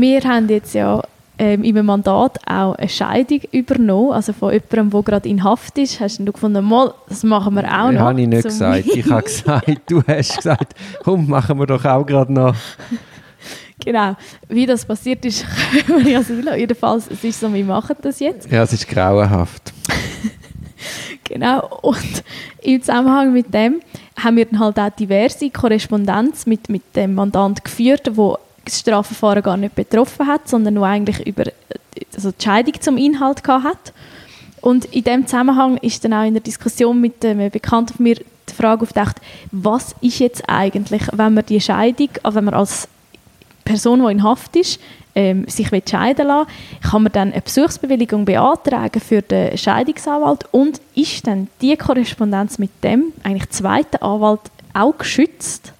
wir haben jetzt ja ähm, in meinem Mandat auch eine Scheidung übernommen, also von jemandem, der gerade in Haft ist. Hast du gefunden, mal, das machen wir auch noch? Habe ich nicht gesagt. Ich habe gesagt, du hast gesagt, komm, machen wir doch auch gerade noch. Genau. Wie das passiert ist, können wir ja sehen. Jedenfalls, es ist so, wir machen das jetzt. Ja, es ist grauenhaft. genau. Und im Zusammenhang mit dem haben wir dann halt auch diverse Korrespondenz mit, mit dem Mandant geführt, wo das Strafverfahren gar nicht betroffen hat, sondern nur eigentlich über also die Scheidung zum Inhalt gehabt hat. Und in dem Zusammenhang ist dann auch in der Diskussion mit einem Bekannten von mir die Frage aufgedacht, was ist jetzt eigentlich, wenn man die Scheidung, also wenn man als Person, die in Haft ist, ähm, sich scheiden lassen kann man dann eine Besuchsbewilligung beantragen für den Scheidungsanwalt und ist dann die Korrespondenz mit dem eigentlich zweiten Anwalt auch geschützt?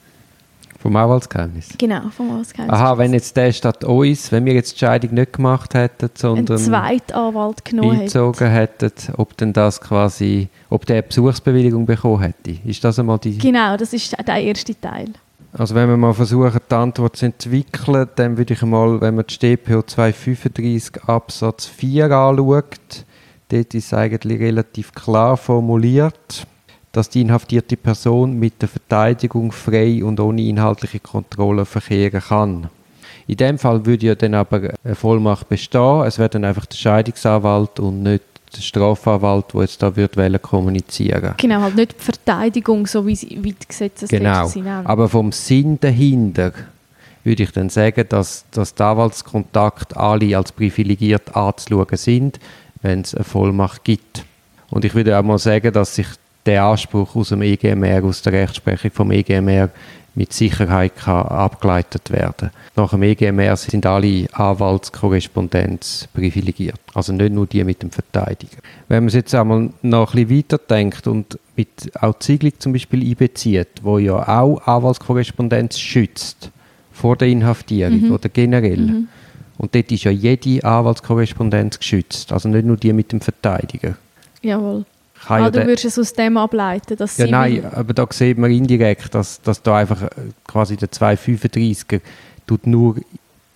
Vom Anwaltsgeheimnis? Genau, vom Anwaltsgeheimnis. Aha, wenn jetzt der statt uns, wenn wir jetzt die Scheidung nicht gemacht hätten, sondern einen zweiten Anwalt genommen eingezogen hätten, ob denn das quasi, ob der eine Besuchsbewilligung bekommen hätte. Ist das einmal die... Genau, das ist der erste Teil. Also wenn wir mal versuchen, die Antwort zu entwickeln, dann würde ich mal, wenn man die StPO 235 Absatz 4 anschaut, dort ist eigentlich relativ klar formuliert, dass die inhaftierte Person mit der Verteidigung frei und ohne inhaltliche Kontrolle verkehren kann. In dem Fall würde ja dann aber eine Vollmacht bestehen. Es wäre dann einfach der Scheidungsanwalt und nicht der Strafanwalt, der jetzt da wird kommunizieren Genau, halt nicht die Verteidigung, so wie, wie die Gesetzestexte genau. sind. Aber vom Sinn dahinter würde ich dann sagen, dass, dass die Anwaltskontakte alle als privilegiert anzuschauen sind, wenn es eine Vollmacht gibt. Und ich würde auch mal sagen, dass sich der Anspruch aus dem EGMR, aus der Rechtsprechung vom EGMR mit Sicherheit kann abgeleitet werden. Nach dem EGMR sind alle Anwaltskorrespondenz privilegiert. Also nicht nur die mit dem Verteidiger. Wenn man es jetzt einmal noch ein bisschen weiterdenkt und mit auch Ziegelung zum Beispiel einbezieht, wo ja auch Anwaltskorrespondenz schützt vor der Inhaftierung mhm. oder generell. Mhm. Und dort ist ja jede Anwaltskorrespondenz geschützt, also nicht nur die mit dem Verteidiger. Jawohl ah, ja du würdest es aus dem ableiten, dass Ja, nein, aber da sieht man indirekt, dass, dass da einfach äh, quasi der 235er tut nur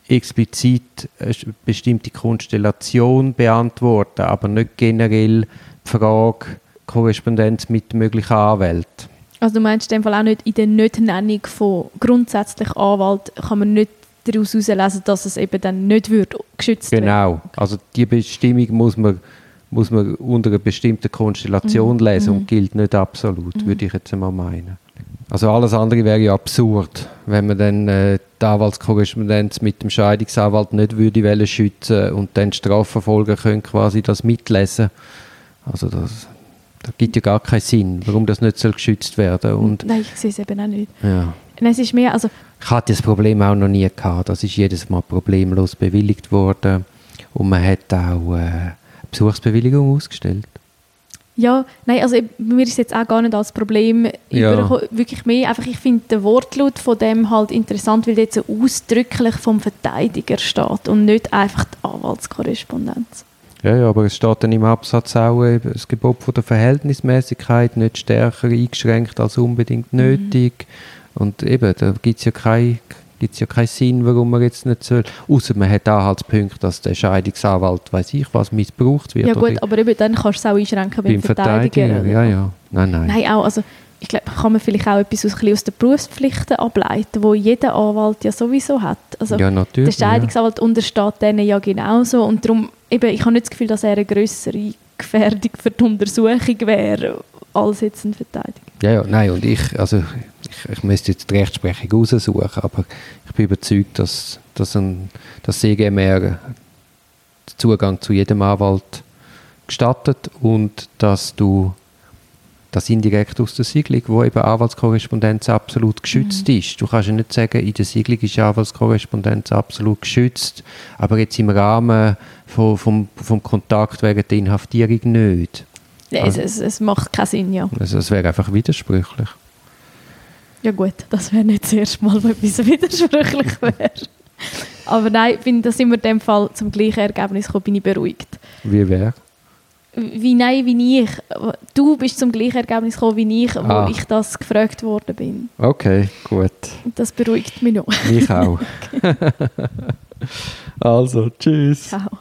explizit eine bestimmte Konstellation beantworten, aber nicht generell die Frage Korrespondenz mit möglichen Anwälten. Also du meinst in dem Fall auch nicht in der Nicht-Nennung von grundsätzlich Anwalt kann man nicht daraus herauslesen, dass es eben dann nicht wird geschützt wird. Genau, also die Bestimmung muss man muss man unter einer bestimmten Konstellation mhm. lesen und mhm. gilt nicht absolut, mhm. würde ich jetzt einmal meinen. Also alles andere wäre ja absurd, wenn man dann äh, die Anwaltskorrespondenz mit dem Scheidungsanwalt nicht würde wollen schützen und dann Strafverfolger können quasi das mitlesen. Also das, das gibt ja gar keinen Sinn, warum das nicht soll geschützt werden und Nein, ich sehe es eben auch nicht. Ja. es ist mehr, also ich hatte das Problem auch noch nie gehabt. Das ist jedes Mal problemlos bewilligt worden und man hat auch äh, Besuchsbewilligung ausgestellt? Ja, nein, also mir ist jetzt auch gar nicht als Problem ja. wirklich mehr, einfach ich finde den Wortlaut von dem halt interessant, weil jetzt so ausdrücklich vom Verteidiger steht und nicht einfach die Anwaltskorrespondenz. Ja, ja, aber es steht dann im Absatz auch eben, das Gebot von der Verhältnismäßigkeit nicht stärker eingeschränkt als unbedingt mhm. nötig. Mhm. Und eben, da gibt es ja keine gibt es ja keinen Sinn, warum man jetzt nicht soll. Außer man hat Anhaltspunkt, dass der Scheidungsanwalt, weiß ich was, missbraucht wird. Ja gut, aber eben dann kannst du es auch einschränken beim, beim Verteidiger. Verteidiger. Ja, ja. Nein, nein. Nein, auch, also ich glaube, kann man vielleicht auch etwas aus, aus den Berufspflichten ableiten, wo jeder Anwalt ja sowieso hat. Also ja, natürlich. Der Scheidungsanwalt ja. untersteht denen ja genauso und darum, eben, ich habe nicht das Gefühl, dass er eine größere Gefährdung für die Untersuchung wäre als jetzt ein Verteidiger. Ja, ja, nein, und ich, also ich, ich müsste jetzt die Rechtsprechung raussuchen, aber ich bin überzeugt, dass, dass ein, das CGMR den Zugang zu jedem Anwalt gestattet und dass du das indirekt aus der Siedlung, wo eben Anwaltskorrespondenz absolut geschützt mhm. ist. Du kannst ja nicht sagen, in der Siedlung ist Anwaltskorrespondenz absolut geschützt, aber jetzt im Rahmen von, vom, vom Kontakt wegen der Inhaftierung nicht. Nee, also, es, es, macht keinen Sinn, ja. Also es wäre einfach widersprüchlich. Ja gut, das wäre nicht das erste Mal, wo etwas widersprüchlich wäre. Aber nein, bin, da sind wir in dem Fall zum gleichen Ergebnis gekommen, bin ich beruhigt. Wie wer? Wie nein, wie ich. Du bist zum gleichen Ergebnis gekommen wie ich, ah. wo ich das gefragt worden bin. Okay, gut. Das beruhigt mich noch. Mich auch. Also, tschüss. Ciao.